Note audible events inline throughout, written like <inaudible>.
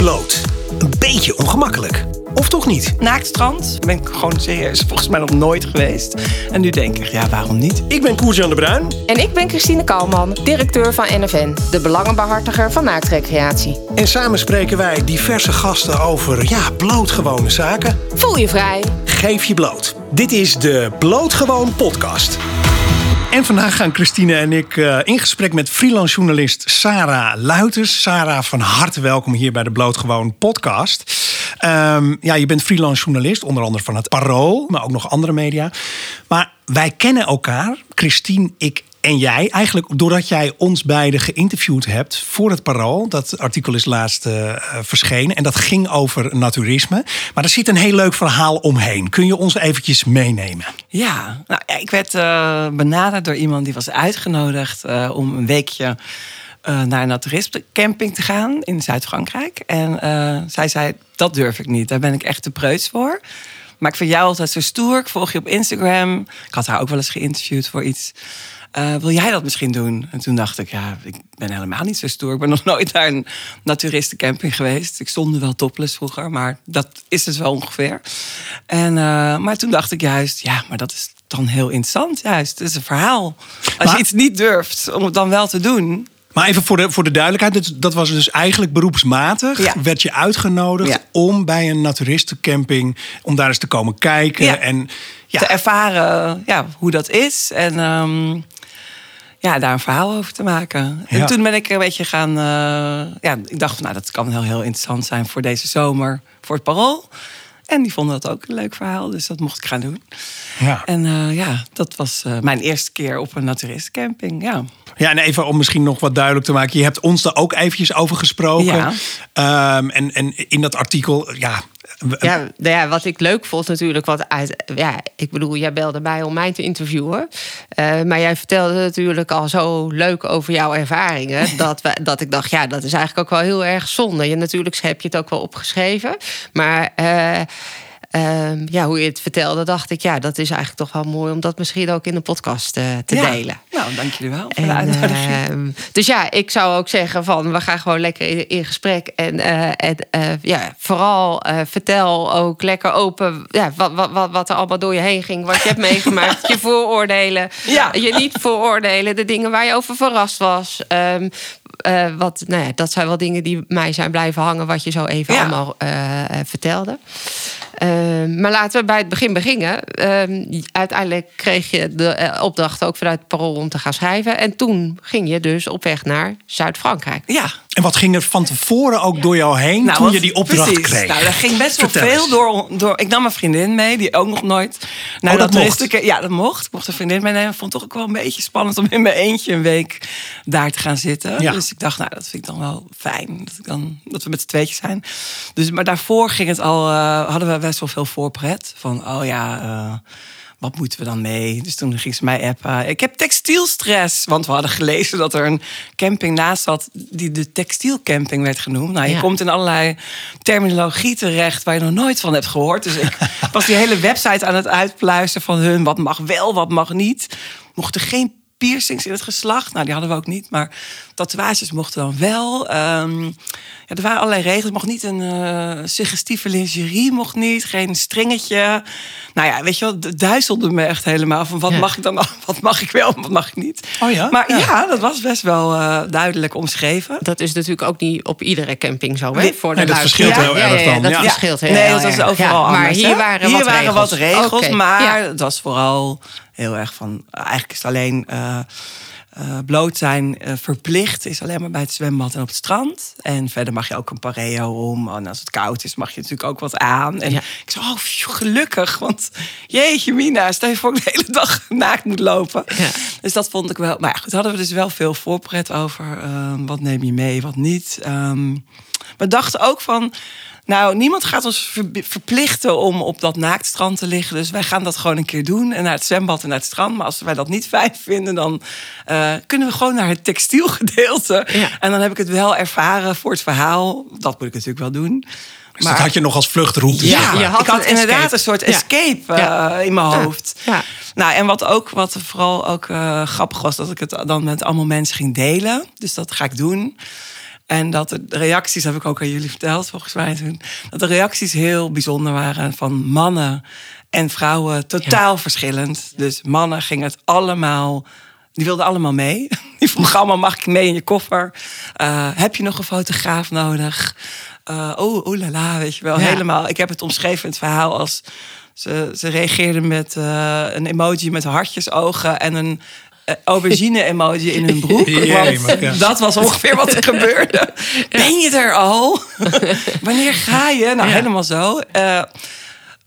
bloot. Een beetje ongemakkelijk. Of toch niet? Naaktstrand ben ik gewoon serieus volgens mij nog nooit geweest. En nu denk ik, ja, waarom niet? Ik ben Koers-Jan de Bruin. En ik ben Christine Kalman, directeur van NFN, de belangenbehartiger van naaktrecreatie. En samen spreken wij diverse gasten over, ja, blootgewone zaken. Voel je vrij. Geef je bloot. Dit is de Blootgewoon podcast. En vandaag gaan Christine en ik eh, in gesprek met freelance journalist Sarah Luiters. Sarah, van harte welkom hier bij de Blootgewoon podcast. Ehm, ja, je bent freelance journalist, onder andere van het Parool, maar ook nog andere media. Maar wij kennen elkaar, Christine, ik en jij, eigenlijk doordat jij ons beiden geïnterviewd hebt voor het Parool. Dat artikel is laatst uh, verschenen en dat ging over naturisme. Maar er zit een heel leuk verhaal omheen. Kun je ons eventjes meenemen? Ja, nou, ik werd uh, benaderd door iemand die was uitgenodigd om een weekje naar een naturistencamping te gaan in Zuid-Frankrijk. En zij zei, dat durf ik niet, daar ben ik echt te preuts voor. Maar ik vind jou altijd zo stoer. Ik volg je op Instagram. Ik had haar ook wel eens geïnterviewd voor iets. Uh, wil jij dat misschien doen? En toen dacht ik, ja, ik ben helemaal niet zo stoer. Ik ben nog nooit naar een naturistencamping geweest. Ik stond wel topless vroeger, maar dat is het wel ongeveer. En, uh, maar toen dacht ik juist, ja, maar dat is dan heel interessant juist. Het is een verhaal. Als maar, je iets niet durft om het dan wel te doen... Maar even voor de, voor de duidelijkheid, dat was dus eigenlijk beroepsmatig. Ja. Werd je uitgenodigd Ja. om bij een naturistencamping, om daar eens te komen kijken. Ja. En ja, te ervaren ja, hoe dat is. En um, ja, daar een verhaal over te maken. Ja. En toen ben ik een beetje gaan... Uh, ja, ik dacht, van, nou, dat kan heel, heel interessant zijn voor deze zomer, voor het Parool. En die vonden dat ook een leuk verhaal, dus dat mocht ik gaan doen. ja. En uh, ja, dat was uh, mijn eerste keer op een naturistencamping, ja. Ja, en even om misschien nog wat duidelijk te maken. Je hebt ons daar ook eventjes over gesproken. Ja. Um, en, en in dat artikel, ja... Ja, nou ja, wat ik leuk vond natuurlijk, wat uit, ja, ik bedoel, jij belde mij om mij te interviewen, uh, maar jij vertelde natuurlijk al zo leuk over jouw ervaringen <laughs> dat, we, dat ik dacht, ja, dat is eigenlijk ook wel heel erg zonde. Je natuurlijk heb je het ook wel opgeschreven, maar uh, uh, ja, hoe je het vertelde, dacht ik, ja, dat is eigenlijk toch wel mooi om dat misschien ook in de podcast uh, te ja. delen. Nou, dank jullie wel voor en, de. Uh, dus ja, ik zou ook zeggen van, we gaan gewoon lekker in, in gesprek en, uh, en ja, vooral vertel ook lekker open ja, wat, wat, wat er allemaal door je heen ging, wat je hebt meegemaakt, je <laughs> vooroordelen, ja. je niet vooroordelen, de dingen waar je over verrast was. Um, uh, wat, nou ja, dat zijn wel dingen die mij zijn blijven hangen, wat je zo even Ja. allemaal uh, vertelde. Uh, maar laten we bij het begin beginnen. Uh, uiteindelijk kreeg je de opdracht ook vanuit het parool om te gaan schrijven. En toen ging je dus op weg naar Zuid-Frankrijk. Ja. En wat ging er van tevoren ook door jou heen Nou, toen wat- je die opdracht precies. kreeg? Nou, er ging best wel veel door, door. Ik nam een vriendin mee, die ook nog nooit. Nou, Oh, dat toeristenke- Ja, dat mocht. Ik mocht een vriendin meenemen. Ik vond het toch ook wel een beetje spannend om in mijn eentje een week daar te gaan zitten. Ja. Dus ik dacht, nou, dat vind ik dan wel fijn. Dat, ik dan, dat we met z'n tweetjes zijn. Dus, maar daarvoor ging het al, uh, hadden we best wel veel voorpret. Van, oh ja. Uh, wat moeten we dan mee? Dus toen ging ze mij appen. Ik heb textielstress. Want we hadden gelezen dat er een camping naast zat... die de textielcamping werd genoemd. Nou, je Ja. komt in allerlei terminologie terecht... waar je nog nooit van hebt gehoord. Dus ik <laughs> was die hele website aan het uitpluizen van hun. Wat mag wel, wat mag niet. Mochten geen piercings in het geslacht. Nou, die hadden we ook niet. Maar tatoeages mochten dan wel. Um, ja, er waren allerlei regels. Het mocht niet een uh, suggestieve lingerie, mocht niet. Geen stringetje. Nou ja, weet je wel, het duizelde me echt helemaal. Van wat Ja. mag ik dan, <laughs> wat mag ik wel, wat mag ik niet. Oh ja? Maar Ja. ja, dat was best wel uh, duidelijk omschreven. Dat is natuurlijk ook niet op iedere camping zo. Hè? Nee, Voor de nee, dat verschilt heel ja, erg dan. Dat Ja. verschilt heel nee, dat was erg. overal Ja, anders. Maar hier hè? waren hier wat waren regels. wat regels, Oké, maar ja. het was vooral heel erg van... Eigenlijk is het alleen... Uh, uh, bloot zijn uh, verplicht is alleen maar bij het zwembad en op het strand. En verder mag je ook een pareo om. En als het koud is, mag je natuurlijk ook wat aan. En Ja. ik zei, oh, phew, gelukkig. Want jeetje, Mina, stel je voor ik de hele dag <laughs> naakt moet lopen. Ja. Dus dat vond ik wel. Maar ja, goed, hadden we dus wel veel voorpret over. Um, wat neem je mee, wat niet. Um, we dachten ook van. Nou, niemand gaat ons ver verplichten om op dat naaktstrand te liggen. Dus wij gaan dat gewoon een keer doen. En naar het zwembad en naar het strand. Maar als wij dat niet fijn vinden, dan uh, kunnen we gewoon naar het textielgedeelte. Ja. En dan heb ik het wel ervaren voor het verhaal. Dat moet ik natuurlijk wel doen. Dus dat had je nog als vluchtroute. Ja, maar. je had ik had inderdaad escape. een soort Ja. escape uh, Ja. in mijn Ja. hoofd. Ja. Nou, en wat ook, wat vooral ook uh, grappig was, dat ik het dan met allemaal mensen ging delen. Dus dat ga ik doen. En dat de reacties, heb ik ook aan jullie verteld volgens mij toen, dat de reacties heel bijzonder waren van mannen en vrouwen totaal verschillend. Dus mannen gingen het allemaal, die wilden allemaal mee. <laughs> Die vroegen allemaal, mag ik mee in je koffer? Uh, heb je nog een fotograaf nodig? Uh, oh, oh la la, weet je wel, Ja. helemaal. Ik heb het omschreven in het verhaal als... Ze, ze reageerden met eh, een emoji met hartjesogen en een eh, aubergine-emoji in hun <laughs> broek. Want ja. dat was ongeveer wat er <laughs> gebeurde. Ben je er al? <laughs> Wanneer ga je? Nou, Ja. helemaal zo. Eh,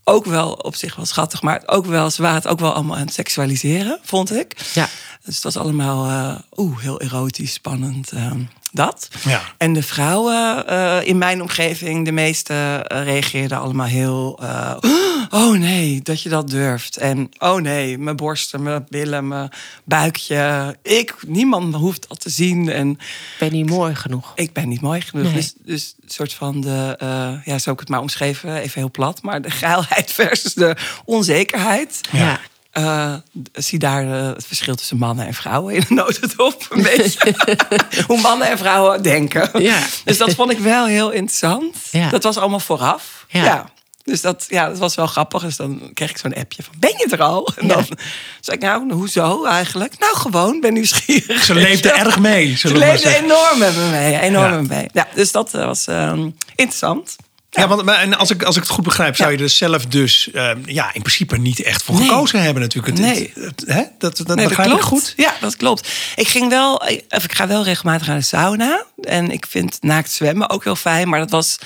ook wel op zich wel schattig, maar ook wel, ze waren het ook wel allemaal aan het seksualiseren, vond ik. Ja. Dus het was allemaal eh, oeh, heel erotisch, spannend. eh, dat. Ja. En de vrouwen eh, in mijn omgeving, de meeste eh, reageerden allemaal heel. eh, <gasps> oh nee, dat je dat durft. En oh nee, mijn borsten, mijn billen, mijn buikje. Ik, niemand hoeft dat te zien. En Ik ben niet mooi genoeg. ik ben niet mooi genoeg. Nee. Dus, dus een soort van de, eh, ja, zo heb ik het maar omschreven, even heel plat. Maar de <laughs> geilheid versus de onzekerheid. Ja. Eh, zie daar eh, het verschil tussen mannen en vrouwen in de notendop. Een beetje. <laughs> Hoe mannen en vrouwen denken. Ja. Dus dat vond ik wel heel interessant. Ja. Dat was allemaal vooraf. Ja. Dus dat, ja, dat was wel grappig. Dus dan kreeg ik zo'n appje van, ben je er al? En dan zei ik, nou, hoezo eigenlijk? Nou, gewoon, ben nieuwsgierig. Ze leefde erg mee, Ze leefde enorm met me mee. Enorm mee. Ja, dus dat eh, was ehm, interessant. Ja, want maar, en als, ik, als ik het goed begrijp, zou je er zelf dus eh, ja, in principe niet echt voor Nee. gekozen hebben natuurlijk. Het- Nee. het- het- hè? Dat, dat Nee, begrijp ik klopt. goed. Ja, dat klopt. Ik ging wel, of ik ga wel regelmatig naar de sauna. En ik vind naakt zwemmen ook heel fijn. Maar dat was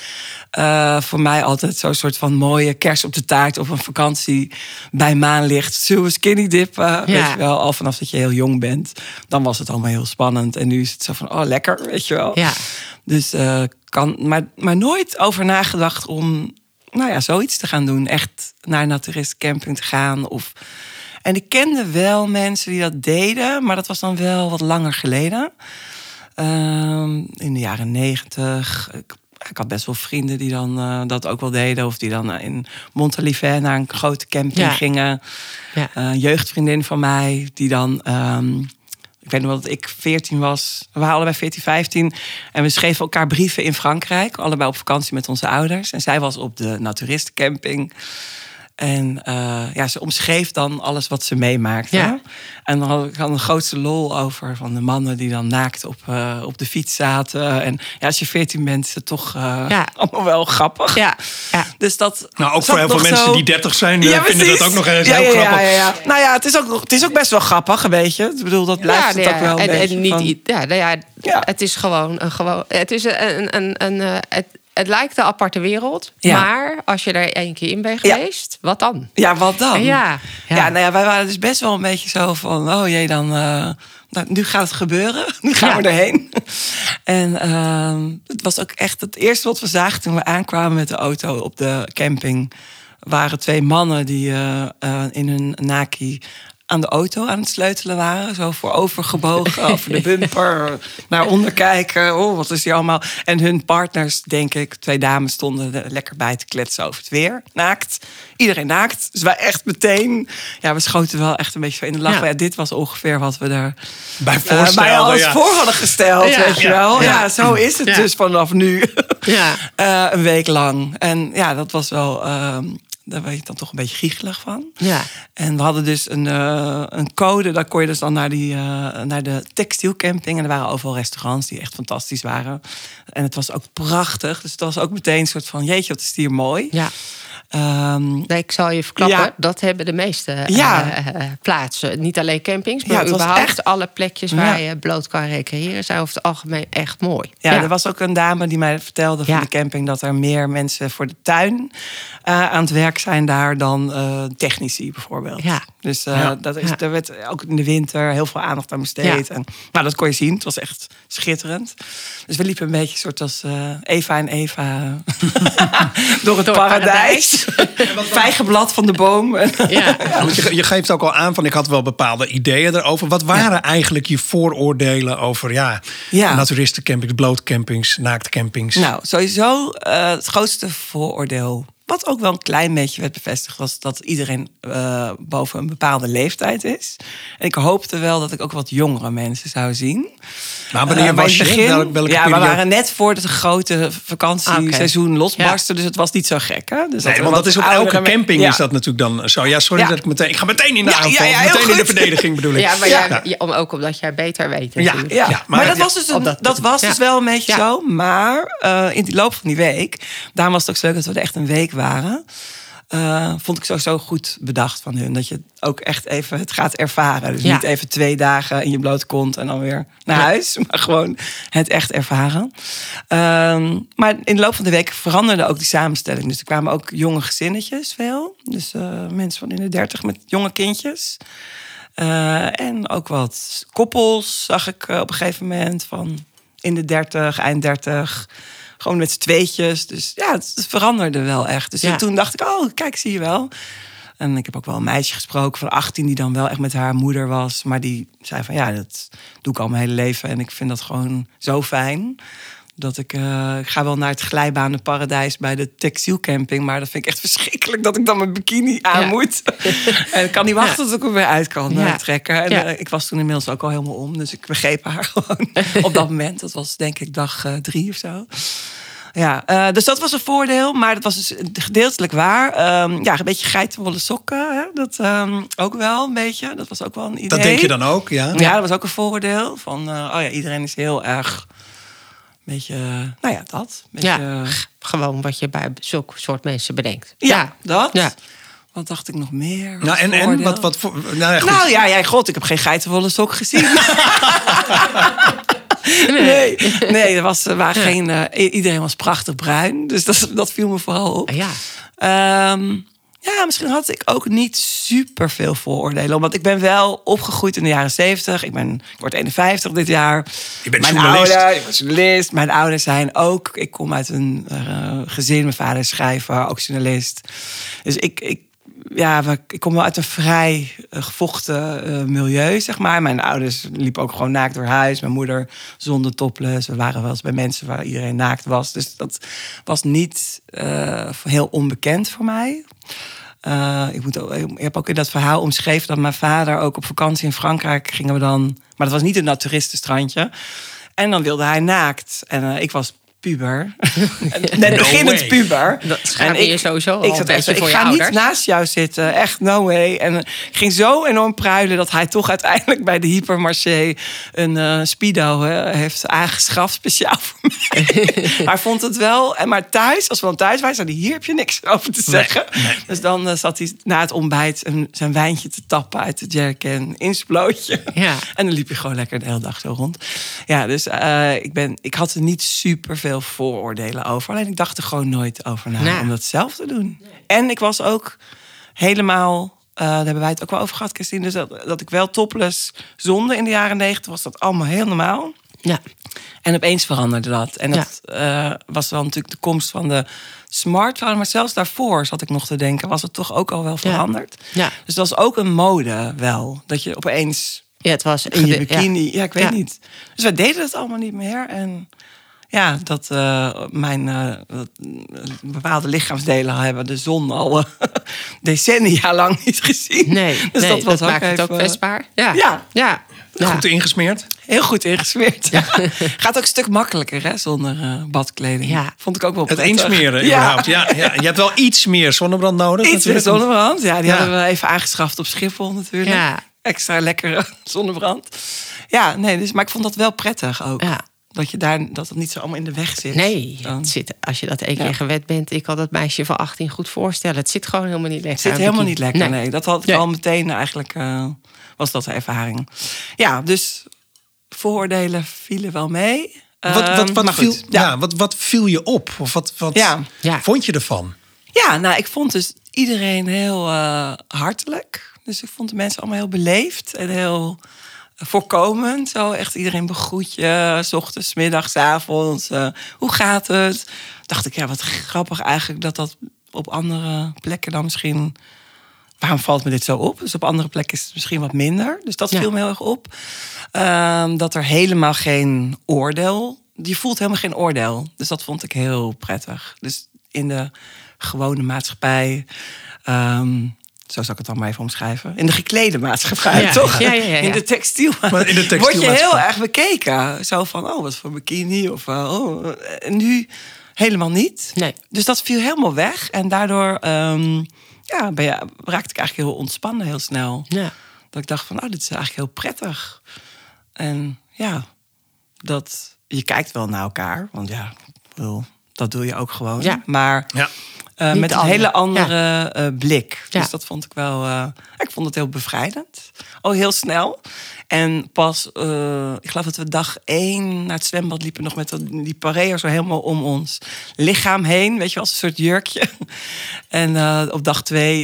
eh, voor mij altijd zo'n soort van mooie kers op de taart op een vakantie bij maanlicht. Zullen we skinny dippen? Weet je wel, al vanaf dat je heel jong bent. Dan was het allemaal heel spannend. En nu is het zo van, oh lekker, weet je wel. Ja. Dus eh, kan, maar, maar nooit over nagedacht om, nou ja, zoiets te gaan doen. Echt naar een naturistencamping te gaan. Of, en ik kende wel mensen die dat deden, maar dat was dan wel wat langer geleden. Ehm, in de jaren negentig. Ik, ik had best wel vrienden die dan eh, dat ook wel deden. Of die dan in Montalivet naar een grote camping Ja. gingen. Ja. Een jeugdvriendin van mij, die dan. ehm, ik weet nog dat ik 14 was. We waren allebei 14, 15. En we schreven elkaar brieven in Frankrijk. Allebei op vakantie met onze ouders. En zij was op de naturistencamping. En eh, ja, ze omschreef dan alles wat ze meemaakte. Ja. En dan had ik dan de grootste lol over van de mannen die dan naakt op, eh, op de fiets zaten. En ja, als je 14 bent, is het toch eh, Ja. <laughs> allemaal wel grappig. Ja. Ja. Dus dat. Nou, ook voor heel veel mensen zo- die 30 zijn, vinden precies. dat ook nog eens Ja, heel ja, grappig. Ja, ja, ja. Nou ja, het is, ook, het is ook best wel grappig, een beetje. Ik bedoel, dat blijft ja, het ook ja, wel een en, beetje en niet, van- ja, nou ja, Ja. Het is gewoon een gewoon. Het is een, een, een, een eh, het, het lijkt een aparte wereld, Ja. maar als je er één keer in bent Ja. geweest, wat dan? Ja, wat dan? Ja, ja. ja. nou ja, wij waren dus best wel een beetje zo van... oh jee, dan... nou, nu gaat het gebeuren. <laughs> Nu gaan we erheen. En ehm, het was ook echt het eerste wat we zagen toen we aankwamen met de auto op de camping. Waren twee mannen die eh, eh, in hun naki aan de auto aan het sleutelen waren. Zo voorover gebogen, <laughs> over de bumper, naar onder kijken. Oh, wat is hier allemaal? En hun partners, denk ik, twee dames, stonden er lekker bij te kletsen over het weer. Naakt. Iedereen naakt. Dus wij echt meteen... Ja, we schoten wel echt een beetje in de lach. Ja. Ja, dit was ongeveer wat we er Bij voorstelden, bij alles ja. voor hadden gesteld, Ja. weet je wel. Ja, zo is het dus vanaf nu. Ja. <laughs> Eh, een week lang. En ja, dat was wel... ehm, daar werd je dan toch een beetje giechelig van. Ja. En we hadden dus een, eh, een code. Daar kon je dus dan naar, die, eh, naar de textielcamping. En er waren overal restaurants die echt fantastisch waren. En het was ook prachtig. Dus het was ook meteen een soort van... Jeetje, wat is hier mooi. Ja. Ehm, Nee, ik zal je verklappen, Ja. dat hebben de meeste Ja. eh, eh, plaatsen. Niet alleen campings, Ja, maar was überhaupt echt- alle plekjes waar Ja. je bloot kan recreëren... zijn over het algemeen echt mooi. Ja, er was ook een dame die mij vertelde van Ja. de camping dat er meer mensen voor de tuin eh, aan het werk zijn daar dan technici bijvoorbeeld. Ja. Dus Ja. dat is, Ja. er werd ook in de winter heel veel aandacht aan besteed. Ja. En, nou, dat kon je zien. Het was echt schitterend. Dus we liepen een beetje soort als Eva en Eva <laughs> door het Door het <laughs> Vijgenblad van de boom. Ja. Want je, je geeft ook al aan van ik had wel bepaalde ideeën erover. Wat waren eigenlijk je vooroordelen over ja, Ja. naturistencampings, blootcampings, naaktcampings? Nou, sowieso eh, het grootste vooroordeel wat ook wel een klein beetje werd bevestigd, was dat iedereen uh, boven een bepaalde leeftijd is. En ik hoopte wel dat ik ook wat jongere mensen zou zien. Maar wanneer uh, was je? Begin, Welke, welke ja, periode? we waren net voor het grote vakantieseizoen okay. losbarstte, ja. dus het was niet zo gek. Hè? Dus nee, dat want dat is op elke camping ja. is dat natuurlijk dan zo. Ja, sorry dat ik meteen. Ik ga meteen in de Ja, aanval. ja, ja, heel meteen in de goed. verdediging bedoel ik. Ja, maar jij- om, ook omdat jij beter weet. Ja, natuurlijk. Ja, Ja, maar, maar- dat was dus, een- dat, dat- was ja. dus wel een beetje Ja. zo. Maar eh, in die loop van die week, daarom was het ook zo leuk dat we er echt een week waren. eh, vond ik sowieso goed bedacht van hun. Dat je ook echt even het gaat ervaren. Dus Ja. niet even twee dagen in je blote kont en dan weer naar huis. <laughs> Maar gewoon het echt ervaren. Ehm, maar in de loop van de week veranderde ook die samenstelling. Dus er kwamen ook jonge gezinnetjes veel. Dus eh, mensen van in de dertig met jonge kindjes. Eh, en ook wat koppels zag ik op een gegeven moment van in de 30, eind 30. Gewoon met z'n tweetjes. Dus ja, het, veranderde wel echt. Dus Ja. toen dacht ik, oh, kijk, zie je wel. En ik heb ook wel een meisje gesproken van 18 die dan wel echt met haar moeder was. Maar die zei van ja, dat doe ik al mijn hele leven. En ik vind dat gewoon zo fijn. Dat ik, eh, ik ga wel naar het glijbanenparadijs bij de textielcamping. Maar dat vind ik echt verschrikkelijk dat ik dan mijn bikini aan Ja. moet. <laughs> en ik kan niet wachten tot ik hem weer uit kan eh, Ja. trekken. En Ja. eh, ik was toen inmiddels ook al helemaal om. Dus ik begreep haar <laughs> gewoon op dat moment. Dat was denk ik dag drie of zo. Ja, eh, dus dat was een voordeel, maar dat was dus gedeeltelijk waar. Ehm, ja, een beetje geitenwolle sokken, hè? dat ehm, ook wel een beetje. Dat was ook wel een idee. Dat denk je dan ook, ja? Ja, dat was ook een voordeel. Van, eh, oh ja, iedereen is heel erg, beetje, eh, nou ja, dat. Beetje, Ja, eh, gewoon wat je bij zulke soort mensen bedenkt. ja, dat. Ja. Wat dacht ik nog meer? Nou, en, en wat, wat voor. Nou ja, goed. Nou ja, jij, god, ik heb geen geitenwolle sok gezien. <laughs> <laughs> nee, nee, er was, er waren geen, eh, iedereen was prachtig bruin. Dus dat, dat viel me vooral op. Ah, Ja. Ehm, ja, misschien had ik ook niet super veel vooroordelen. Omdat ik ben wel opgegroeid in de jaren 70. Ik, ben, ik word 51 dit jaar. Je bent mijn journalist. Ouder, ik ben journalist. Mijn ouders zijn ook... Ik kom uit een eh, gezin. Mijn vader is schrijver, ook journalist. Dus ik... ik ja, ik kom wel uit een vrij eh, gevochten eh, milieu, zeg maar. Mijn ouders liepen ook gewoon naakt door huis. Mijn moeder zonder topless. We waren wel eens bij mensen waar iedereen naakt was. Dus dat was niet heel onbekend voor mij. Eh, ik, moet heb ook in dat verhaal omschreven dat mijn vader ook op vakantie in Frankrijk gingen we dan. Maar dat was niet een naturistenstrandje. En dan wilde hij naakt. En eh, ik was puber. <laughs> Net beginnend way. puber. Dat schaam je je sowieso al ik zat echt ik je ga niet naast jou zitten. Echt, no way. En eh, ik ging zo enorm pruilen dat hij toch uiteindelijk bij de hypermarché een eh, speedo hè, heeft aangeschaft. Speciaal voor mij. <laughs> hij vond het wel. En maar thuis, als we dan thuis waren, zei hij, hier heb je niks over te zeggen. Dus dan eh, zat hij na het ontbijt een, zijn wijntje te tappen uit de jerrycan in zijn blootje. Ja. En dan liep je gewoon lekker de hele dag zo rond. Ja, dus eh, ik, ben, ik had er niet super veel vooroordelen over. Alleen ik dacht er gewoon nooit over na Nou. om dat zelf te doen. En ik was ook helemaal, eh, daar hebben wij het ook wel over gehad, Christine. Dus dat, dat ik wel topless zonde in de jaren negentig was dat allemaal heel normaal. Ja. En opeens veranderde dat. En dat eh, was dan natuurlijk de komst van de smartphone. Maar zelfs daarvoor zat ik nog te denken, was het toch ook al wel veranderd. Ja. Dus dat was ook een mode wel. Dat je opeens ja, het was in je gede- ja. bikini. Ja, ik weet Ja. niet. Dus wij deden het allemaal niet meer. En ja, dat eh, mijn eh, eh, bepaalde lichaamsdelen hebben de zon al <laughs> decennia lang niet gezien. Nee, <laughs> dus nee, dat was ook maakt het ook kwetsbaar. Ja. Ja. Ja. Ja. Goed ingesmeerd. Heel goed ingesmeerd. Ja. <laughs> Gaat ook een stuk makkelijker hè, zonder eh, badkleding. Ja. Vond ik ook wel Het prettig. insmeren, Ja. überhaupt. Ja, ja. Je hebt wel iets meer zonnebrand nodig. Iets meer zonnebrand. Ja, die Ja. hadden we even aangeschaft op Schiphol natuurlijk. Ja. Extra lekkere zonnebrand. Ja, nee, dus, maar ik vond dat wel prettig ook. Ja. Dat je daar dat het niet zo allemaal in de weg zit. Nee, Dan- het zit, als je dat één Ja. keer gewend bent. Ik kan dat meisje van 18 goed voorstellen. Het zit gewoon helemaal niet lekker. Het zit helemaal niet lekker. Nee, dat had ik Nee. al meteen eigenlijk. eh, was dat de ervaring. Ja, dus vooroordelen vielen wel mee. Wat, wat, Ehm, wat, viel, ja. wat, wat viel je op? Of wat, wat Ja. Ja. vond je ervan? Ja, nou, ik vond dus iedereen heel eh, hartelijk. Dus ik vond de mensen allemaal heel beleefd en heel voorkomend. Zo echt iedereen begroet je, s ochtends, middags, avonds. eh, hoe gaat het? Dacht ik, ja, wat grappig eigenlijk dat dat op andere plekken dan misschien... Waarom valt me dit zo op? Dus op andere plekken is het misschien wat minder. Dus dat Ja. viel me heel erg op. Ehm, dat er helemaal geen oordeel... Je voelt helemaal geen oordeel. Dus dat vond ik heel prettig. Dus in de gewone maatschappij. ehm, zo zal ik het dan maar even omschrijven. In de geklede maatschappij, Ja, toch? ja, ja, ja, ja. In de textiel. Maar in de <laughs> Word je heel erg bekeken. Zo van, oh, wat voor bikini. Of, uh, oh. En nu helemaal niet. Nee. Dus dat viel helemaal weg. En daardoor ehm, ja, ben je, raakte ik eigenlijk heel ontspannen heel snel. Ja. Dat ik dacht van, oh, dit is eigenlijk heel prettig. En ja, dat je kijkt wel naar elkaar. Want ja, dat doe je ook gewoon. Ja. Maar Ja. Eh, met een hele andere eh, blik. Ja. Dus dat vond ik wel. eh, ik vond het heel bevrijdend. Oh, heel snel. En pas, ik geloof dat we dag één naar het zwembad liepen, nog met die pareo zo helemaal om ons lichaam heen. Weet je wel, als een soort jurkje. <laughs> En op dag twee,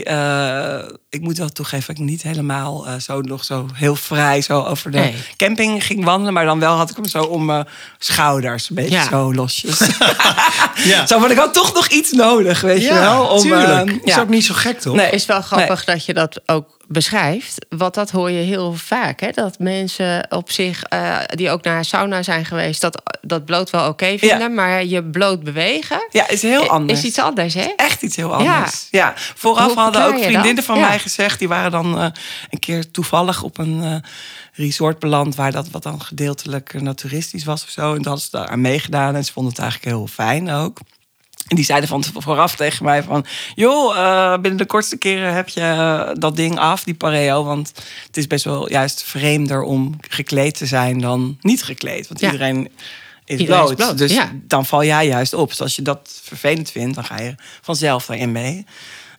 ik moet wel toegeven, ik niet helemaal zo nog zo heel vrij zo over de Nee. camping ging wandelen. Maar dan wel had ik hem zo om mijn schouders, een beetje Ja. zo losjes. <laughs> <laughs> Ja. Zo van, ik had toch nog iets nodig, weet je wel. Om, tuurlijk. eh, Is ook niet zo gek, toch? Nee. is wel grappig dat je dat ook beschrijft. Want dat hoor je heel vaak. Hè? Dat mensen op zich, eh, die ook naar een sauna zijn geweest... dat, dat bloot wel oké vinden. Ja. Maar je bloot bewegen Ja, is heel anders. is iets anders, hè? Echt iets heel anders. Ja. Vooraf Hoe hadden ook je vriendinnen dat? van Ja. mij gezegd... die waren dan eh, een keer toevallig op een eh, resort beland... waar dat wat dan gedeeltelijk naturistisch was of zo. En hadden ze daar aan meegedaan en ze vonden het eigenlijk heel fijn ook. En die zeiden van vooraf tegen mij van... joh, eh, binnen de kortste keren heb je eh, dat ding af, die pareo. Want het is best wel juist vreemder om gekleed te zijn dan niet gekleed. Want Ja. iedereen is Iedereen is bloot. Dus ja. dan val jij juist op. Dus als je dat vervelend vindt, dan ga je vanzelf daarin mee.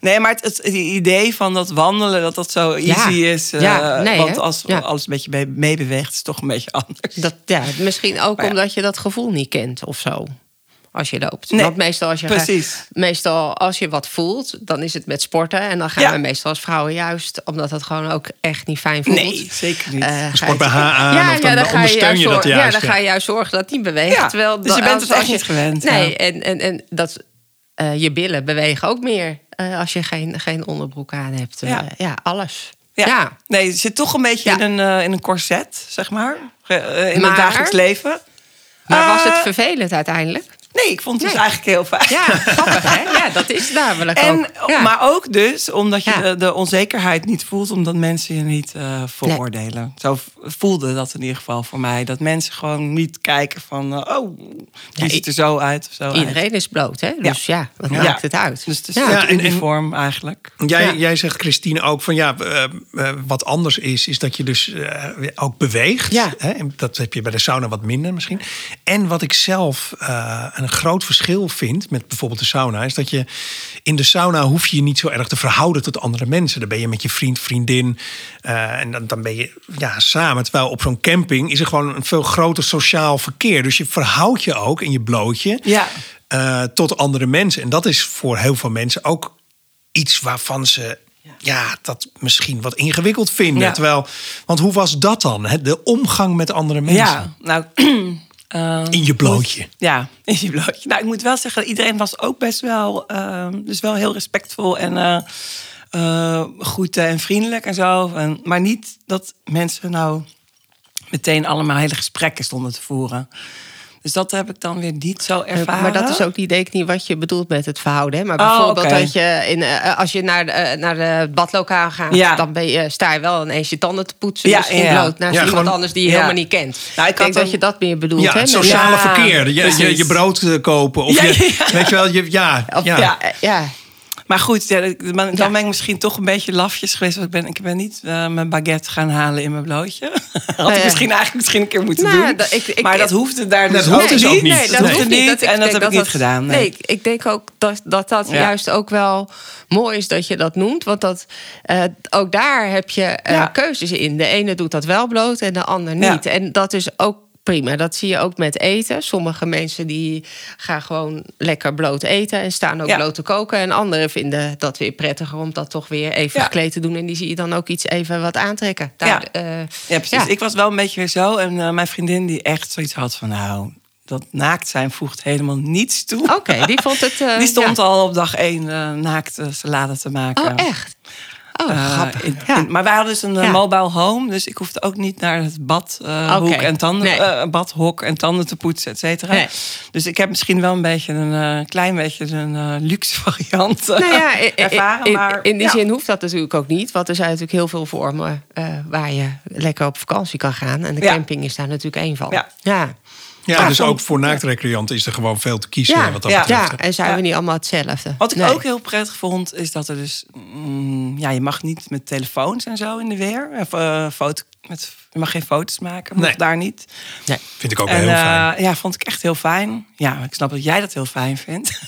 Nee, maar het, het, het idee van dat wandelen, dat dat zo Ja. easy is. eh, Ja, nee, want als Ja. alles een beetje mee- meebeweegt, is het toch een beetje <laughs> anders. Dat, ja, misschien ook Maar omdat je dat gevoel niet kent of zo. Als je loopt. Nee, Want meestal als je, precies. meestal als je wat voelt, dan is het met sporten. En dan gaan Ja. we meestal als vrouwen juist, omdat het gewoon ook echt niet fijn voelt. Nee, zeker niet. Eh, Sport bij haar aan, of dan ga ondersteun je dat juist, Ja, dan ja. ga je juist zorgen dat die beweegt. Ja, terwijl dus je dat- bent het als echt niet gewend, Nee, ja. en, en, en dat eh, je billen bewegen ook meer eh, als je geen, geen onderbroek aan hebt. Ja. ja, alles. Ja. Ja. Nee, je zit toch een beetje Ja. in, een, eh, in een corset, zeg maar. in Maar- het dagelijks leven. Maar was het vervelend uiteindelijk? Nee, ik vond het dus eigenlijk heel fijn. Ja, grappig hè? Ja, dat is namelijk En, ook. Ja. Maar ook dus omdat je Ja. de, de onzekerheid niet voelt, omdat mensen je niet eh veroordelen. Zo voelde dat in ieder geval voor mij. Dat mensen gewoon niet kijken van, eh, oh, die Ja, ziet er zo uit. Of zo uit. Iedereen is bloot, hè? Dus ja, wat Ja. maakt het uit? Dus het is Ja. en- uniform eigenlijk. Jij, Ja. jij zegt, Christine, ook van ja, eh, wat anders is, is dat je dus ook beweegt. Ja. Hè? En dat heb je bij de sauna wat minder misschien. En wat ik zelf een groot verschil vind met bijvoorbeeld de sauna, is dat je in de sauna hoef je je niet zo erg te verhouden tot andere mensen. Dan ben je met je vriend, vriendin eh, en dan, dan ben je ja, samen. Terwijl op zo'n camping is er gewoon een veel groter sociaal verkeer. Dus je verhoudt je ook in je blootje Ja. eh, tot andere mensen. En dat is voor heel veel mensen ook iets waarvan ze ja. dat misschien wat ingewikkeld vinden. Ja. Terwijl, want hoe was dat dan? De omgang met andere mensen Ja, nou... <clears throat> ehm, in je blootje. Ja, <laughs> in je blootje. Nou, ik moet wel zeggen, iedereen was ook best wel, ehm, dus wel heel respectvol en eh eh, goed en vriendelijk en zo. En, maar niet dat mensen nou meteen allemaal hele gesprekken stonden te voeren. Dus dat heb ik dan weer niet zo ervaren. Maar dat is ook niet, denk ik niet wat je bedoelt met het verhouden. Hè? Maar Oh, bijvoorbeeld dat je in, eh, als je naar de, eh, naar de badlokaal gaat, Ja. dan ben je, sta je wel ineens je tanden te poetsen. Ja, misschien ja. bloot naast Ja, iemand gewoon- anders die je ja. helemaal niet kent. Nou, ik ik denk dat je dat meer bedoelt. Ja, hè? het sociale Ja, verkeer. Je, je, je brood kopen. Of Ja, je, ja. weet je wel, je, ja, Of- ja. ja, ja. Maar goed, ja, dan Ja. ben ik misschien toch een beetje lafjes geweest. Want ik ben, ik ben niet eh, mijn baguette gaan halen in mijn blootje. <laughs> Had ik misschien eigenlijk misschien een keer moeten Nou, doen. dat- ik- ik- maar dat hoefde daar Dat dus hoeft ook dus niet. ook niet. Nee, dat Nee. hoeft niet. en dat heb ik niet gedaan. Nee. Nee, ik denk ook dat dat, dat Ja. juist ook wel mooi is dat je dat noemt. Want dat, eh, ook daar heb je eh, Ja. keuzes in. De ene doet dat wel bloot en de ander Ja. niet. En dat is ook prima. Dat zie je ook met eten. Sommige mensen die gaan gewoon lekker bloot eten en staan ook Ja. bloot te koken. En anderen vinden dat weer prettiger om dat toch weer even Ja. gekleed te doen. En die zie je dan ook iets even wat aantrekken. Daar, Ja. eh, Ja, precies. Ik was wel een beetje weer zo. En eh, mijn vriendin die echt zoiets had van... nou, dat naakt zijn voegt helemaal niets toe. Oké, die vond het... <laughs> eh, die stond ja. al op dag één eh naakt salade te maken. Oh, echt? Oh, Eh, grappig. in- Ja. in- maar wij hadden dus een eh, Ja. mobile home, dus ik hoefde ook niet naar het bad, eh, en tanden, Nee. badhok en tanden te poetsen, et cetera. Nee. Dus ik heb misschien wel een beetje een klein beetje een luxe <laughs> variant Nou ja, ervaren. in, maar in die zin hoeft dat natuurlijk ook niet. Want er zijn natuurlijk heel veel vormen waar je lekker op vakantie kan gaan. En de camping is daar natuurlijk één van. Ja. Ja. Ja, Ja, dus ook voor naaktrecreanten is er gewoon veel te kiezen Ja, wat dat ja, betreft. ja, en zijn Ja. we niet allemaal hetzelfde. Wat ik Nee. ook heel prettig vond, is dat er dus... mm, ja, je mag niet met telefoons en zo in de weer. Of, eh, foto, met, je mag geen foto's maken, Nee. daar niet. Vind ik ook en, heel fijn. eh, ja, vond ik echt heel fijn. Ja, ik snap dat jij dat heel fijn vindt.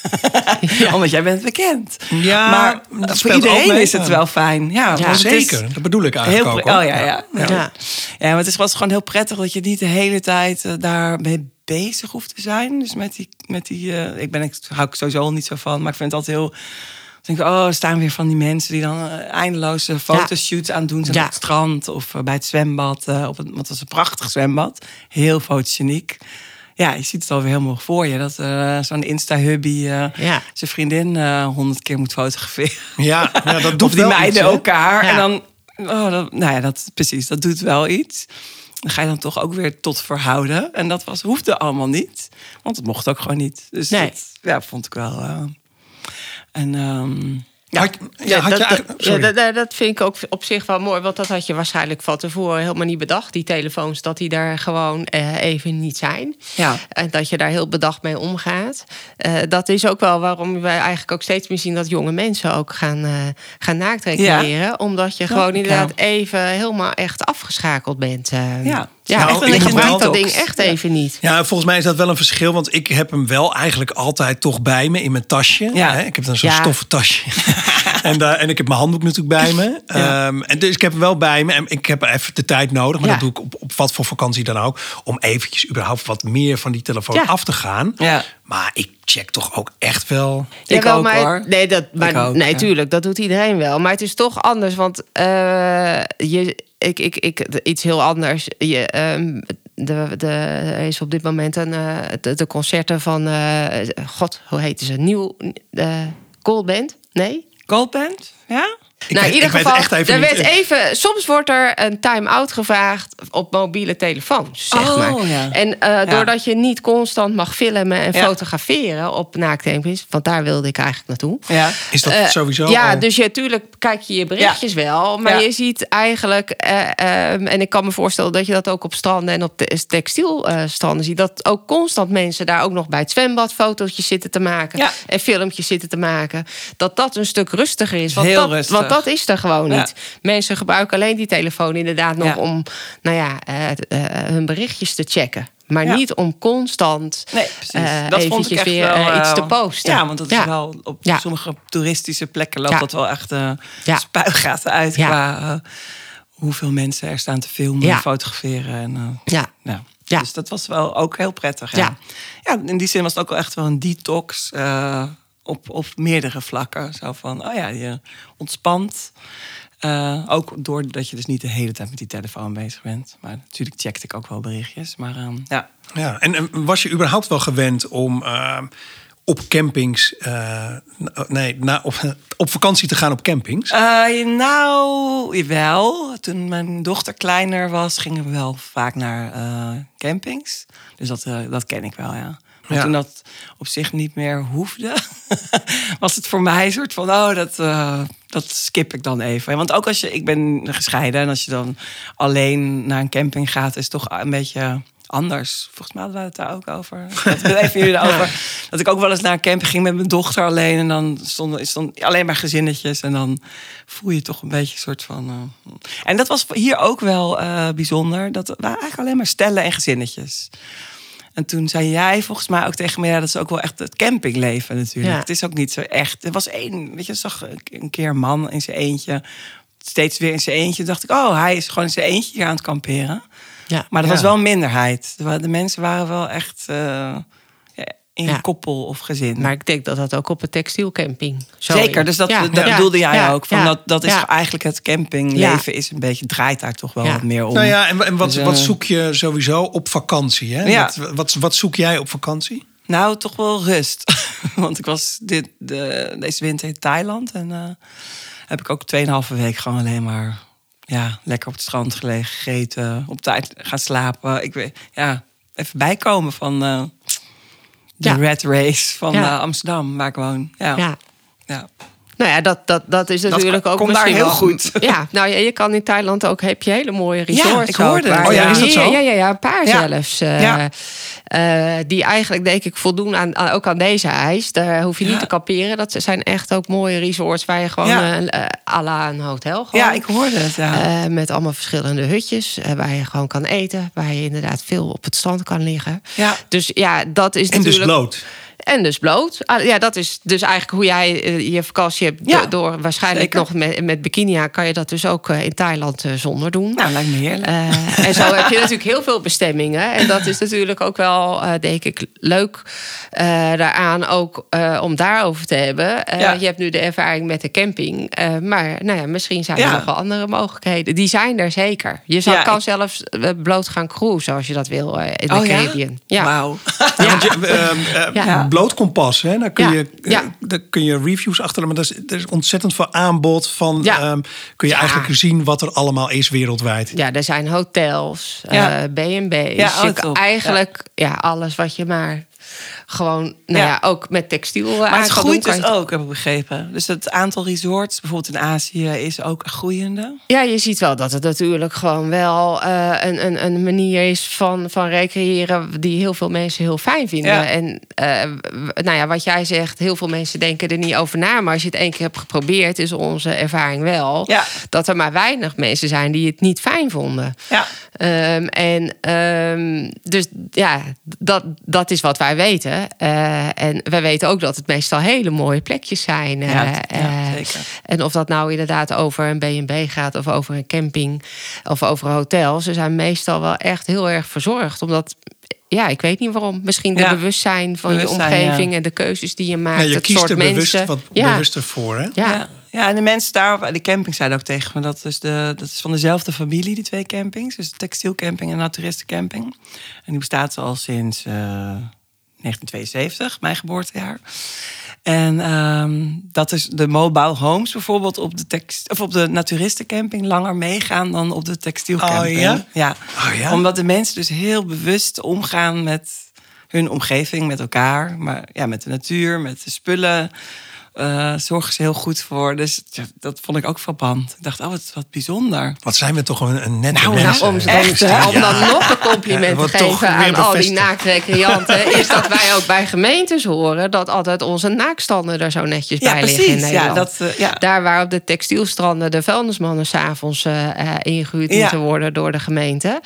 <laughs> Omdat jij bent bekend. Ja, maar dat voor iedereen mee, is het wel fijn. Ja, Zeker, dat bedoel ik Heel eigenlijk ook. hoor. oh ja, ja. ja. Ja. ja. maar het is, was gewoon heel prettig dat je niet de hele tijd eh, daarmee bezig hoeft te zijn. Dus met die, met die eh, ik ben ik hou ik sowieso niet zo van, maar ik vind het altijd heel. Denk ik, oh, er staan weer van die mensen die dan eh, eindeloze fotoshoots aan het doen zijn Ja. op het strand of eh, bij het zwembad. eh, op het, want het was een prachtig zwembad, heel fotogeniek. Ja, je ziet het alweer helemaal voor je. Dat eh, zo'n Insta-hubby eh, Ja. zijn vriendin eh, honderd keer moet fotograferen. Ja, <laughs> ja, dat doet Of die wel meiden iets, elkaar. Ja. En dan, oh, dat, nou ja, dat, precies, dat doet wel iets. Dan ga je dan toch ook weer tot verhouden. En dat was, hoefde allemaal niet. Want het mocht ook gewoon niet. Dus Nee. dat ja, vond ik wel. En ehm, Ja, had, ja, had dat, je dat- sorry. ja, dat, dat vind ik ook op zich wel mooi. Want dat had je waarschijnlijk van tevoren helemaal niet bedacht. Die telefoons, dat die daar gewoon eh, even niet zijn. Ja. En dat je daar heel bedacht mee omgaat. Eh, dat is ook wel waarom wij eigenlijk ook steeds meer zien... dat jonge mensen ook gaan, eh gaan naakt recreëren. Omdat je gewoon ja. inderdaad even helemaal echt afgeschakeld bent. Ja. Ja Nou, echt, ik je gebruik dat ding echt even niet. Ja, volgens mij is dat wel een verschil, want ik heb hem wel eigenlijk altijd toch bij me in mijn tasje. Ja. Hè? Ik heb dan zo'n Ja. stoffen tasje. <laughs> en, daar, en ik heb mijn handboek natuurlijk bij me. Ja. Ehm, en dus ik heb hem wel bij me. En ik heb even de tijd nodig, maar Ja. dat doe ik op, op wat voor vakantie dan ook. Om eventjes überhaupt wat meer van die telefoon Ja. af te gaan. Ja. Maar ik check toch ook echt wel. Ik Jawel, ook, maar, hoor. Nee, dat, maar, Ik ook, nee ja. tuurlijk, dat doet iedereen wel. Maar het is toch anders, want eh, je, ik, ik, ik, iets heel anders. Je, ehm, de, de, er is op dit moment een, eh, de, de concerten van, eh, god, hoe heet ze? Nieuw, uh, Goldband? Nee? Goldband? Ja? Ik nou, in ieder ik weet geval, echt even er niet- werd even, soms wordt er een time-out gevraagd op mobiele telefoons, zeg Oh, maar. ja. En eh, doordat je niet constant mag filmen en Ja. fotograferen op naaktcampings, want daar wilde ik eigenlijk naartoe. Ja. Is dat Eh, sowieso Ja, al- dus je, tuurlijk kijk je je berichtjes wel. Maar Ja. je ziet eigenlijk... eh, ehm, en ik kan me voorstellen dat je dat ook op stranden... en op de textielstranden ziet. Dat ook constant mensen daar ook nog bij het zwembad... fotootjes zitten te maken. Ja. En filmpjes zitten te maken. Dat dat een stuk rustiger is. Want, Heel dat, rustig. want dat is er gewoon niet. Mensen gebruiken alleen die telefoon inderdaad nog... Om nou ja, eh, eh, hun berichtjes te checken. Maar Ja. niet om constant Nee, precies. eh, dat vond ik eventjes echt weer wel, iets te posten. Ja, want dat is Ja. wel op Ja. sommige toeristische plekken loopt dat wel echt Ja. spuigaten uit Ja. qua hoeveel mensen er staan te filmen Ja. en fotograferen. En, Ja. Dus dat was wel ook heel prettig. Ja. Ja. Ja. in die zin was het ook wel echt wel een detox op, op meerdere vlakken. Zo van, oh ja, je ontspant. Eh, ook doordat je dus niet de hele tijd met die telefoon bezig bent. Maar natuurlijk checkte ik ook wel berichtjes. Maar ehm, ja, Ja, en, en was je überhaupt wel gewend om eh, op campings, eh, nee, na, op, <laughs> op vakantie te gaan op campings? Eh, nou, jawel. Toen mijn dochter kleiner was, gingen we wel vaak naar campings. Dus dat, dat ken ik wel, ja. Maar Ja. toen dat op zich niet meer hoefde, <laughs> was het voor mij een soort van, oh, dat, eh, dat skip ik dan even. Want ook als je, ik ben gescheiden en als je dan alleen naar een camping gaat, is het toch een beetje anders. Volgens mij hadden we het daar ook over. Dat even <laughs> jullie over. Dat ik ook wel eens naar een camping ging met mijn dochter alleen. En dan stonden stond alleen maar gezinnetjes. En dan voel je toch een beetje een soort van. eh, En dat was hier ook wel eh, bijzonder. Dat waren eigenlijk alleen maar stellen en gezinnetjes. En toen zei jij volgens mij ook tegen me, ja, dat is ook wel echt het campingleven natuurlijk. Ja. Het is ook niet zo echt. Er was één, weet je, zag een keer een man in zijn eentje, steeds weer in zijn eentje. Dacht ik, oh, hij is gewoon in zijn eentje hier aan het kamperen. Ja. Maar dat Ja. was wel een minderheid. De mensen waren wel echt eh, in Ja. koppel of gezin. Maar ik denk dat dat ook op een textielcamping zo Zeker, is. dus dat, Ja, dat ja, bedoelde jij ja, ook. Van ja, dat, dat is ja. eigenlijk het campingleven is een beetje, draait daar toch wel Ja. wat meer om. Nou ja, en, en wat, Dus, eh, wat zoek je sowieso op vakantie? Hè? Ja. Wat, wat, wat zoek jij op vakantie? Nou, toch wel rust. <laughs> Want ik was dit, de, deze winter in Thailand. En, eh, heb ik ook 2,5 week gewoon alleen maar ja, lekker op het strand gelegen, gegeten, op tijd gaan slapen. Ik weet, ja, even bijkomen van eh, de red race van eh, Amsterdam, waar ik woon. Ja. Ja. Ja. Nou ja, dat, dat, dat is natuurlijk ook komt daar heel wel- goed. <laughs> Ja, nou ja, je kan in Thailand ook, heb je hele mooie resorts. ik hoorde ook, het. waar Oh ja, is dat zo? Ja, ja, ja, een paar Ja. zelfs. eh, Ja. eh, die eigenlijk, denk ik, voldoen aan, aan- ook aan deze eis. Daar hoef je niet Ja. te kamperen. Dat zijn echt ook mooie resorts waar je gewoon Ja. eh, à la een hotel gewoon... ja, ik hoorde het. Ja. Eh, met allemaal verschillende hutjes waar je gewoon kan eten. Waar je inderdaad veel op het strand kan liggen. Ja. Dus ja, dat is En dus natuurlijk... bloot. En dus bloot. Ah, Ja, dat is dus eigenlijk hoe jij eh, je vakantie hebt. Ja, do- door waarschijnlijk zeker. nog met, met bikini aan kan je dat dus ook eh, in Thailand eh, zonder doen. nou, lijkt me heerlijk. Eh, en zo heb je natuurlijk heel veel bestemmingen. En dat is natuurlijk ook wel, eh, denk ik, leuk eh, daaraan ook eh, om daarover te hebben. Eh, Ja. Je hebt nu de ervaring met de camping. eh, maar nou ja, misschien zijn er nog wel andere mogelijkheden. Die zijn er zeker. Je zou, Ja, kan ik- zelfs bloot gaan cruisen als je dat wil in de oh ja? Caribbean. Ja. Wauw. Ja, eh, Ja. Blootkompas, hè? Daar kun, Ja, je, eh, ja. daar kun je reviews achter. Maar er is, er is ontzettend veel aanbod van. Ja. ehm, kun je Ja. eigenlijk zien wat er allemaal is wereldwijd. Ja, er zijn hotels, Ja. eh, B&B's. Ja, oh, Je kan top. eigenlijk ja. alles wat je maar gewoon... Nou ja, Ja. ook met textiel eh, Maar aan het kan groeit doen, dus je- ook, heb ik begrepen. Dus het aantal resorts, bijvoorbeeld in Azië, is ook groeiende. Ja, je ziet wel dat het natuurlijk gewoon wel eh, een, een, een manier is van, van recreëren... die heel veel mensen heel fijn vinden. Ja. En eh, nou ja, wat jij zegt, heel veel mensen denken er niet over na. Maar als je het één keer hebt geprobeerd, is onze ervaring wel... Ja. dat er maar weinig mensen zijn die het niet fijn vonden. Ja. Ehm, en ehm, dus ja, dat, dat is wat wij weten. Eh, en wij weten ook dat het meestal hele mooie plekjes zijn. Ja, Eh, ja, eh, zeker. En of dat nou inderdaad over een B&B gaat... of over een camping of over een hotel... ze zijn meestal wel echt heel erg verzorgd. Omdat, ja, ik weet niet waarom. Misschien de Ja. bewustzijn van Bewustzijn, je omgeving... ja. en de keuzes die je maakt. Ja, je het kiest soort er bewust mensen. wat ja. bewuster voor. Hè? Ja. Ja. ja, en de mensen daar op de camping zeiden ook tegen me... dat, is de, dat is van dezelfde familie, die twee campings. Dus de textielcamping en de naturistencamping. En die bestaat al sinds eh, 1972, mijn geboortejaar. En ehm, dat is de mobile homes bijvoorbeeld op de, text, of op de naturistencamping... langer meegaan dan op de textielcamping. Oh, ja? Ja. Oh, ja? Omdat de mensen dus heel bewust omgaan met hun omgeving, met elkaar, maar ja, met de natuur, met de spullen. Zorgen ze heel goed voor. Dus ja, dat vond ik ook frappant. Ik dacht, oh, wat, wat bijzonder. Wat zijn we toch een, een nette Nou, nou, mensen. om, dan, Echt, hè? om dan nog een compliment te geven aan al die bevestigd. naaktrecreanten... <laughs> is dat wij ook bij gemeentes horen... dat altijd onze naaktstanden er zo netjes bij liggen in precies. Nederland. dat, eh, ja. Daar waar op de textielstranden de vuilnismannen s'avonds eh, ingehuurd moeten worden door de gemeente...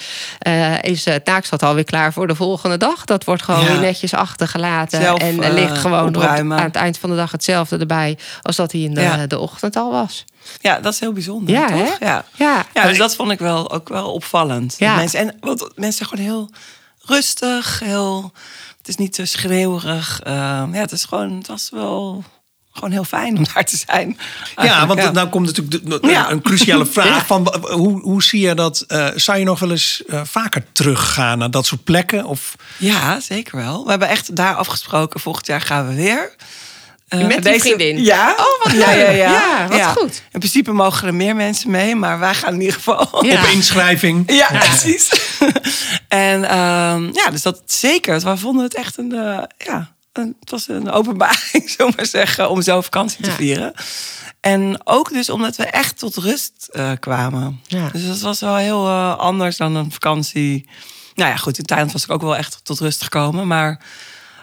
is het naakstad alweer klaar voor de volgende dag. Dat wordt gewoon weer netjes achtergelaten. Zelf, en ligt gewoon opruimen. aan het eind van de dag hetzelfde erbij... als dat hij in de, Ja. de ochtend al was. Ja, dat is heel bijzonder. Ja, toch? hè? Ja. Ja. Ja, dus dat vond ik wel ook wel opvallend. Ja. Mensen, en want mensen zijn gewoon heel rustig, heel. Het is niet te schreeuwerig. eh, ja, het is gewoon. Het was wel gewoon heel fijn om daar te zijn. Ja, want nou komt natuurlijk de- de- Ja. een cruciale <laughs> vraag. Van, hoe, hoe zie je dat? eh, zou je nog wel eens eh, vaker teruggaan naar dat soort plekken? Of, Ja, zeker wel. We hebben echt daar afgesproken. Volgend jaar gaan we weer. Eh, Met die vriendin? Ja. Oh, wat ja, ja, leuk. ja. Ja, wat goed. In principe mogen er meer mensen mee, maar wij gaan in ieder geval. Ja. Op inschrijving? Ja, precies. <laughs> en ehm, ja, dus dat zeker. We vonden het echt een, eh, ja, een, het was een openbaring, <laughs> zullen we maar zeggen, om zo vakantie te Ja. vieren. En ook dus omdat we echt tot rust eh, kwamen. Ja. Dus dat was wel heel eh, anders dan een vakantie. Nou ja, goed, in Thailand was ik ook wel echt tot rust gekomen. Maar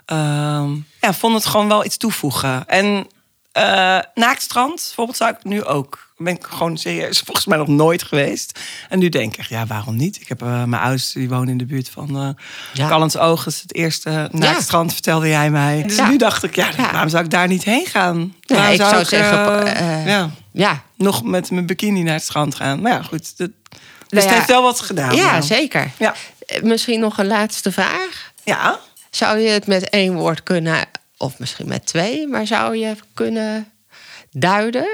ehm ja, vond het gewoon wel iets toevoegen. En eh naaktstrand bijvoorbeeld zou ik nu ook. Ben ik gewoon serieus <laughs> volgens mij nog nooit geweest. En nu denk ik, ja, waarom niet? Ik heb eh, mijn ouders die wonen in de buurt van eh Ja. Callens het eerste naaktstrand, vertelde jij mij. Dus Ja. nu dacht ik, ja, Ja. waarom zou ik daar niet heen gaan? Waarom ik zou ik, zeggen, ja, Ja, nog met mijn bikini naar het strand gaan. Maar ja, goed. Dat, dus Nou het ja, heeft wel wat gedaan. ja nou. zeker. Ja. Misschien nog een laatste vraag. Ja. Zou je het met één woord kunnen, of misschien met twee, maar zou je kunnen duiden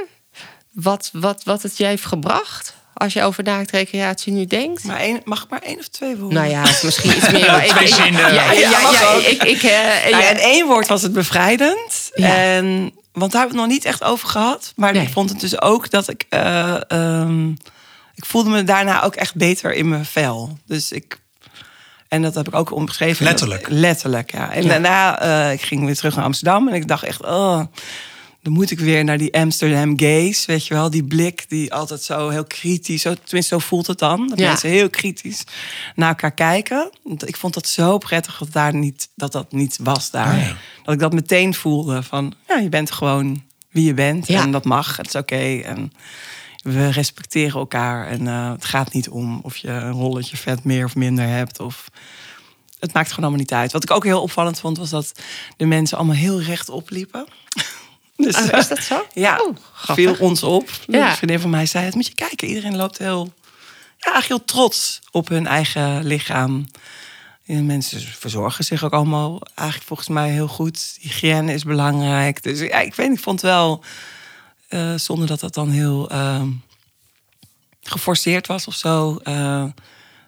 wat, wat, wat het je heeft gebracht? Als je over naaktrecreatie nu denkt. Maar één, mag ik maar één of twee woorden? Nou ja, misschien iets meer. <laughs> maar Twee ik- zinnen. Ja, ja, ik, ik, eh, Nou, ja. in één woord was het bevrijdend. Ja. En, want daar hebben we het nog niet echt over gehad. Maar Nee. ik vond het dus ook dat ik... eh, ehm, ik voelde me daarna ook echt beter in mijn vel. Dus ik... En dat heb ik ook omschreven. Letterlijk. Letterlijk, ja. En Ja. daarna eh, ik ging weer terug naar Amsterdam. En ik dacht echt... Oh, dan moet ik weer naar die Amsterdam gaze, weet je wel. Die blik die altijd zo heel kritisch... Zo, tenminste, zo voelt het dan. Dat Ja. mensen heel kritisch naar elkaar kijken. Ik vond dat zo prettig dat, daar niet, dat dat niet was daar. Nee. Dat ik dat meteen voelde van... Ja, je bent gewoon wie je bent. Ja. En dat mag, het is oké. En we respecteren elkaar. En eh, het gaat niet om of je een rolletje vet meer of minder hebt. Of... Het maakt gewoon allemaal niet uit. Wat ik ook heel opvallend vond, was dat de mensen allemaal heel rechtop liepen. <laughs> Dus, Oh, is dat zo? Ja, Oh, viel ons op. Ja. Een vriendin van mij zei het. Moet je kijken, iedereen loopt heel, ja, eigenlijk heel trots op hun eigen lichaam. En mensen verzorgen zich ook allemaal eigenlijk volgens mij heel goed. Hygiëne is belangrijk. Dus ja, ik weet ik vond wel... eh, zonder dat dat dan heel ehm, geforceerd was of zo... eh,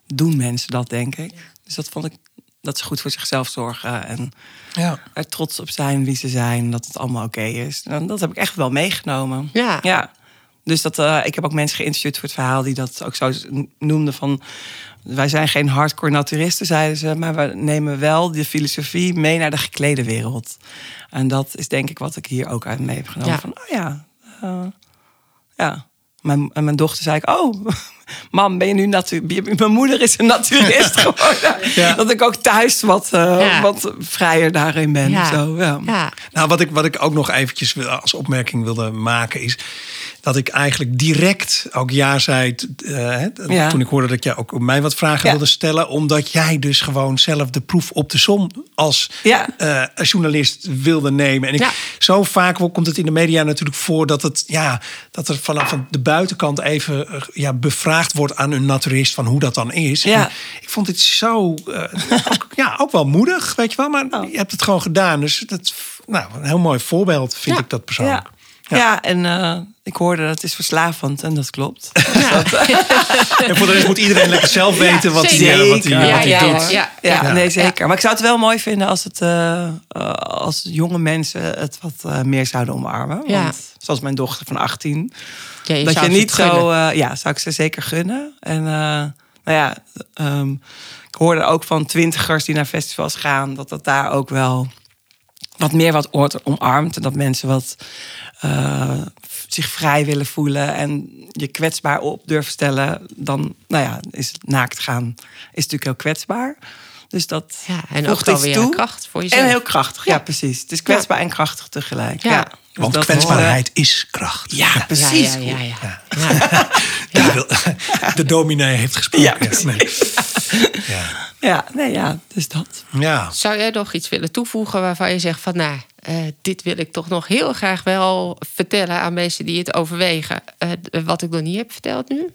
doen mensen dat, denk ik. Dus dat vond ik... Dat ze goed voor zichzelf zorgen. En Ja. er trots op zijn wie ze zijn, dat het allemaal oké is. En dat heb ik echt wel meegenomen. Ja. ja. Dus dat, eh, ik heb ook mensen geïnterviewd voor het verhaal die dat ook zo noemden van... Wij zijn geen hardcore naturisten, zeiden ze, maar we nemen wel de filosofie mee naar de geklede wereld. En dat is denk ik wat ik hier ook uit mee heb genomen. Ja. Van, oh ja, ja. Mijn, en mijn dochter zei ik, oh, <laughs> mam, ben je nu natu Mijn moeder is een naturist <laughs> geworden. Ja. Dat ik ook thuis wat, eh, Ja. wat vrijer daarin ben. Ja. Zo, ja. Ja. Nou, wat ik, wat ik ook nog eventjes als opmerking wilde maken is dat ik eigenlijk direct ook ja zei t- Ja. toen ik hoorde dat jij ook mij wat vragen Ja. wilde stellen, omdat jij dus gewoon zelf de proef op de som als Ja. als journalist wilde nemen. En ik, Ja. zo vaak komt het in de media natuurlijk voor dat het ja dat er vanaf de buitenkant even eh, ja, bevraagd wordt aan een naturist van hoe dat dan is. En ik vond dit zo ook, ja ook wel moedig, weet je wel, maar Oh. je hebt het gewoon gedaan. Dus dat nou een heel mooi voorbeeld vind ik dat persoonlijk. Ja. Ja. en eh, ik hoorde dat het is verslavend en dat klopt. <laughs> En voor de rest moet iedereen lekker zelf weten wat hij, wat hij, Ja, Ja, ja, doet. ja. Ja, Ja. nee, zeker. Maar ik zou het wel mooi vinden als, het, eh, eh, als jonge mensen het wat eh, meer zouden omarmen. Ja. Want zoals mijn dochter van 18. Ja, je dat je niet zo... ja, zou ik ze zeker gunnen. En eh, nou ja, ehm, ik hoorde ook van twintigers die naar festivals gaan... dat dat daar ook wel wat meer wat wordt omarmd. En dat mensen wat eh, zich vrij willen voelen... en je kwetsbaar op durven stellen. Dan, nou ja, is naakt gaan is natuurlijk heel kwetsbaar. Dus dat Ja, en ook iets alweer toe. kracht voor jezelf. En heel krachtig, ja, Ja. precies. Het is kwetsbaar en krachtig tegelijk. Ja. Ja. Dus Want dat- kwetsbaarheid is kracht. Ja, Ja, precies. ja, ja, ja. <laughs> Wil- <laughs> De dominee heeft gesproken. Ja. Nee. Ja. Ja, nee, ja, dus dat. ja. Zou jij nog iets willen toevoegen waarvan je zegt van nou, eh, dit wil ik toch nog heel graag wel vertellen aan mensen die het overwegen. Eh, wat ik nog niet heb verteld nu?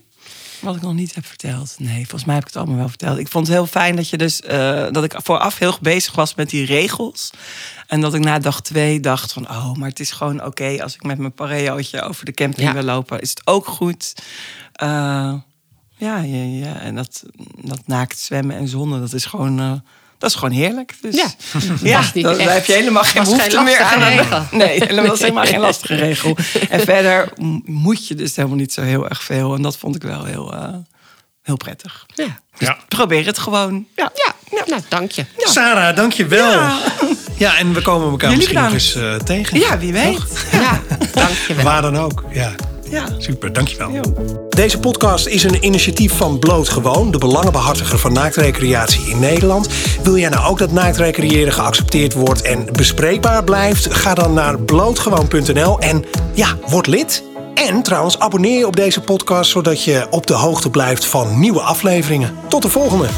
Wat ik nog niet heb verteld. Nee, volgens mij heb ik het allemaal wel verteld. Ik vond het heel fijn dat je dus eh, dat ik vooraf heel bezig was met die regels. En dat ik na dag twee dacht van oh, maar het is gewoon oké als ik met mijn pareootje over de camping Ja. wil lopen, is het ook goed. Eh, ja, ja, ja, en dat, dat naakt zwemmen en zonnen, dat is gewoon. eh, dat is gewoon heerlijk. Dus, Ja. ja dan heb je helemaal geen behoefte meer aan. regel. <laughs> Nee, helemaal, dat is helemaal geen lastige regel. <laughs> En verder moet je dus helemaal niet zo heel erg veel. En dat vond ik wel heel, eh, heel prettig. Ja. ja. Probeer het gewoon. Ja. Ja, nou dank je. Sarah, dank je wel. Ja. Ja. en we komen elkaar Jullie misschien nog eens eh, tegen. Ja, wie weet. Ja, dank je wel. Waar dan ook. Ja, Ja. super. Dank je wel. Jo. Deze podcast is een initiatief van Bloot Gewoon, de belangenbehartiger van naaktrecreatie in Nederland. Wil jij nou ook dat naaktrecreëren geaccepteerd wordt en bespreekbaar blijft? Ga dan naar blootgewoon.nl en ja, word lid. En trouwens, abonneer je op deze podcast zodat je op de hoogte blijft van nieuwe afleveringen. Tot de volgende.